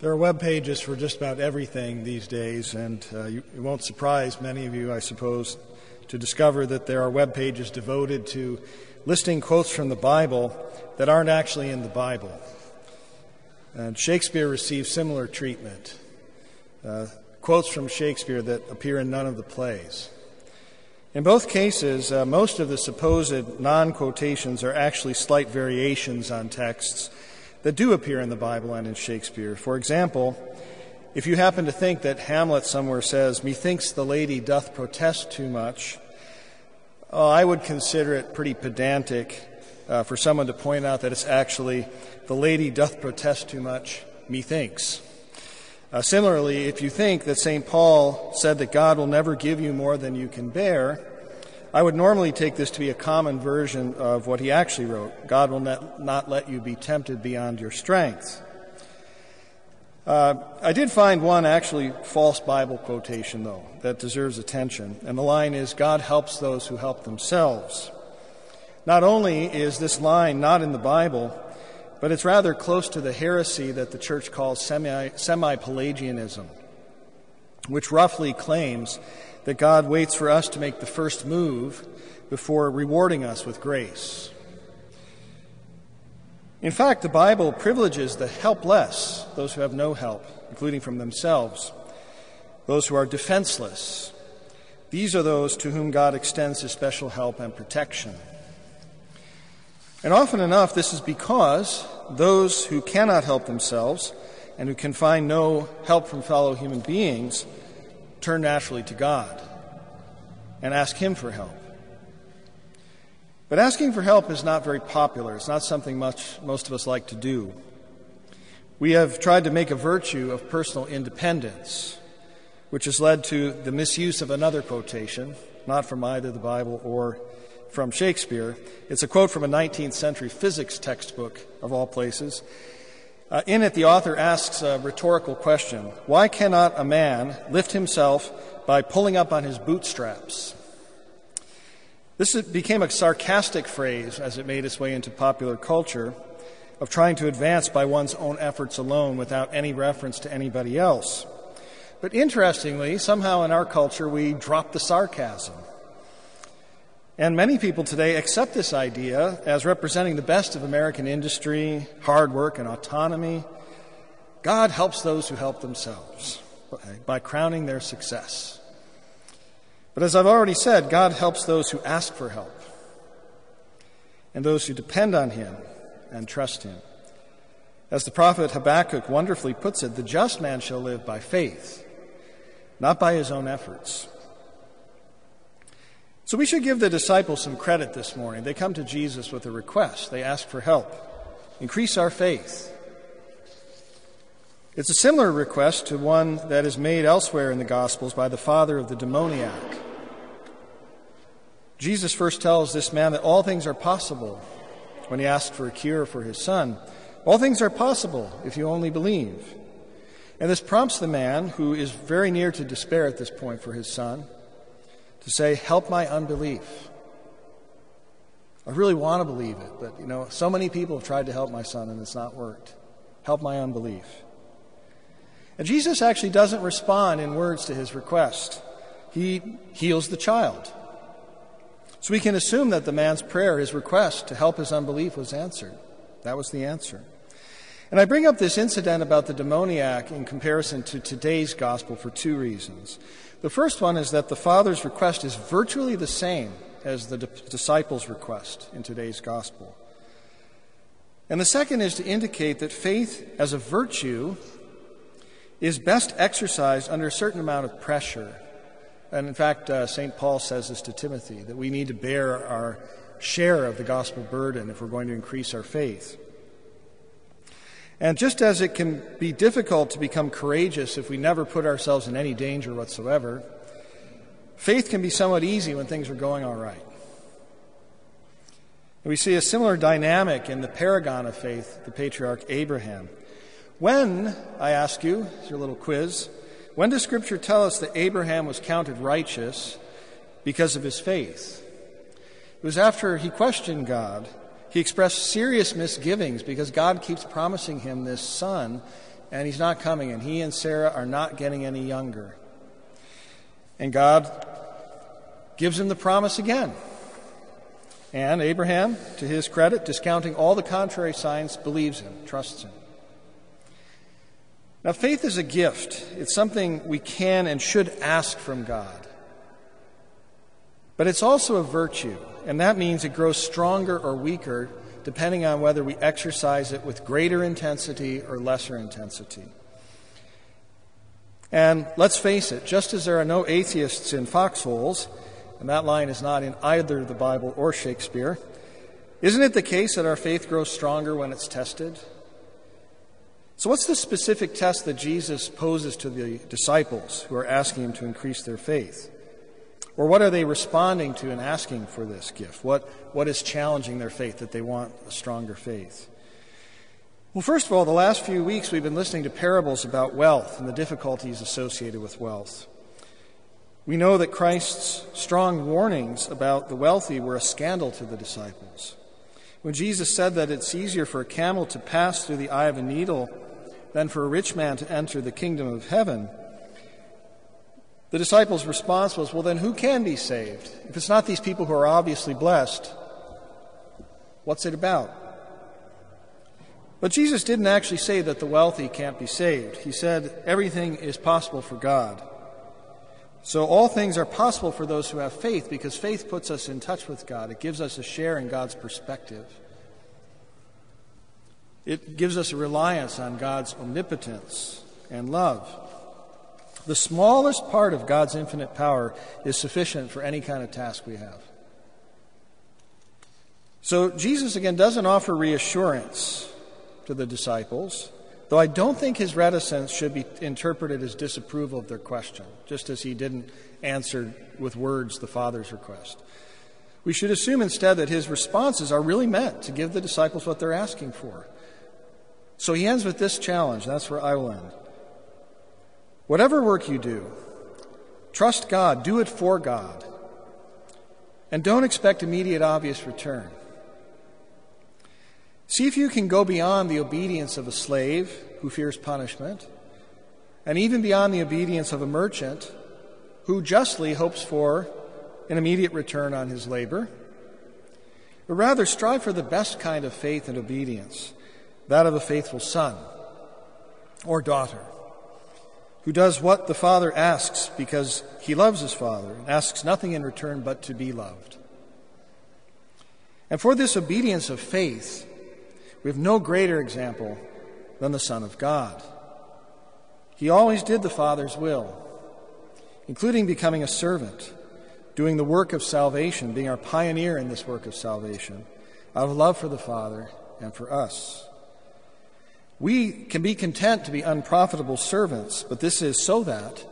There are web pages for just about everything these days, and uh, you, it won't surprise many of you, I suppose, to discover that there are web pages devoted to listing quotes from the Bible that aren't actually in the Bible. And Shakespeare received similar treatment. Uh, quotes from Shakespeare that appear in none of the plays. In both cases, uh, most of the supposed non quotations are actually slight variations on texts that do appear in the Bible and in Shakespeare. For example, if you happen to think that Hamlet somewhere says, Methinks the lady doth protest too much, uh, I would consider it pretty pedantic uh, for someone to point out that it's actually, The lady doth protest too much, methinks. Uh, similarly, if you think that St. Paul said that God will never give you more than you can bear, I would normally take this to be a common version of what he actually wrote God will not let you be tempted beyond your strength. Uh, I did find one actually false Bible quotation, though, that deserves attention. And the line is God helps those who help themselves. Not only is this line not in the Bible, but it's rather close to the heresy that the church calls semi Pelagianism, which roughly claims that God waits for us to make the first move before rewarding us with grace. In fact, the Bible privileges the helpless, those who have no help, including from themselves, those who are defenseless. These are those to whom God extends his special help and protection. And often enough, this is because those who cannot help themselves and who can find no help from fellow human beings turn naturally to God and ask Him for help. But asking for help is not very popular. It's not something much most of us like to do. We have tried to make a virtue of personal independence, which has led to the misuse of another quotation, not from either the Bible or from Shakespeare. It's a quote from a 19th century physics textbook, of all places. Uh, in it, the author asks a rhetorical question Why cannot a man lift himself by pulling up on his bootstraps? This became a sarcastic phrase as it made its way into popular culture of trying to advance by one's own efforts alone without any reference to anybody else. But interestingly, somehow in our culture, we drop the sarcasm. And many people today accept this idea as representing the best of American industry, hard work, and autonomy. God helps those who help themselves by crowning their success. But as I've already said, God helps those who ask for help and those who depend on Him and trust Him. As the prophet Habakkuk wonderfully puts it, the just man shall live by faith, not by his own efforts. So we should give the disciples some credit this morning. They come to Jesus with a request, they ask for help. Increase our faith. It's a similar request to one that is made elsewhere in the Gospels by the father of the demoniac. Jesus first tells this man that all things are possible when he asks for a cure for his son. All things are possible if you only believe. And this prompts the man, who is very near to despair at this point for his son, to say, Help my unbelief. I really want to believe it, but you know, so many people have tried to help my son and it's not worked. Help my unbelief. And Jesus actually doesn't respond in words to his request. He heals the child. So we can assume that the man's prayer, his request to help his unbelief, was answered. That was the answer. And I bring up this incident about the demoniac in comparison to today's gospel for two reasons. The first one is that the Father's request is virtually the same as the disciples' request in today's gospel. And the second is to indicate that faith as a virtue is best exercised under a certain amount of pressure. And in fact, uh, St. Paul says this to Timothy that we need to bear our share of the gospel burden if we're going to increase our faith. And just as it can be difficult to become courageous if we never put ourselves in any danger whatsoever, faith can be somewhat easy when things are going all right. we see a similar dynamic in the paragon of faith, the patriarch Abraham. When, I ask you, it's your little quiz, when does Scripture tell us that Abraham was counted righteous because of his faith? It was after he questioned God he expressed serious misgivings because God keeps promising him this son and he's not coming, and he and Sarah are not getting any younger. And God gives him the promise again. And Abraham, to his credit, discounting all the contrary signs, believes him, trusts him. Now, faith is a gift. It's something we can and should ask from God. But it's also a virtue, and that means it grows stronger or weaker depending on whether we exercise it with greater intensity or lesser intensity. And let's face it, just as there are no atheists in foxholes, and that line is not in either the Bible or Shakespeare, isn't it the case that our faith grows stronger when it's tested? So, what's the specific test that Jesus poses to the disciples who are asking him to increase their faith? Or what are they responding to and asking for this gift? What, what is challenging their faith that they want a stronger faith? Well, first of all, the last few weeks we've been listening to parables about wealth and the difficulties associated with wealth. We know that Christ's strong warnings about the wealthy were a scandal to the disciples. When Jesus said that it's easier for a camel to pass through the eye of a needle than for a rich man to enter the kingdom of heaven, the disciples' response was, Well, then who can be saved? If it's not these people who are obviously blessed, what's it about? But Jesus didn't actually say that the wealthy can't be saved. He said everything is possible for God. So all things are possible for those who have faith because faith puts us in touch with God. It gives us a share in God's perspective. It gives us a reliance on God's omnipotence and love. The smallest part of God's infinite power is sufficient for any kind of task we have. So Jesus again doesn't offer reassurance to the disciples, though I don't think his reticence should be interpreted as disapproval of their question, just as he didn't answer with words the Father's request. We should assume instead that his responses are really meant to give the disciples what they're asking for. So he ends with this challenge. That's where I will end. Whatever work you do, trust God, do it for God, and don't expect immediate obvious return. See if you can go beyond the obedience of a slave who fears punishment, and even beyond the obedience of a merchant who justly hopes for an immediate return on his labor. But rather, strive for the best kind of faith and obedience, that of a faithful son or daughter, who does what the Father asks because he loves his Father and asks nothing in return but to be loved. And for this obedience of faith, we have no greater example than the Son of God. He always did the Father's will, including becoming a servant, doing the work of salvation, being our pioneer in this work of salvation, out of love for the Father and for us. We can be content to be unprofitable servants, but this is so that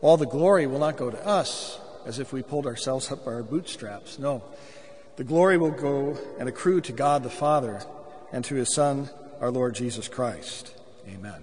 all the glory will not go to us as if we pulled ourselves up by our bootstraps. No. The glory will go and accrue to God the Father and to his Son, our Lord Jesus Christ. Amen.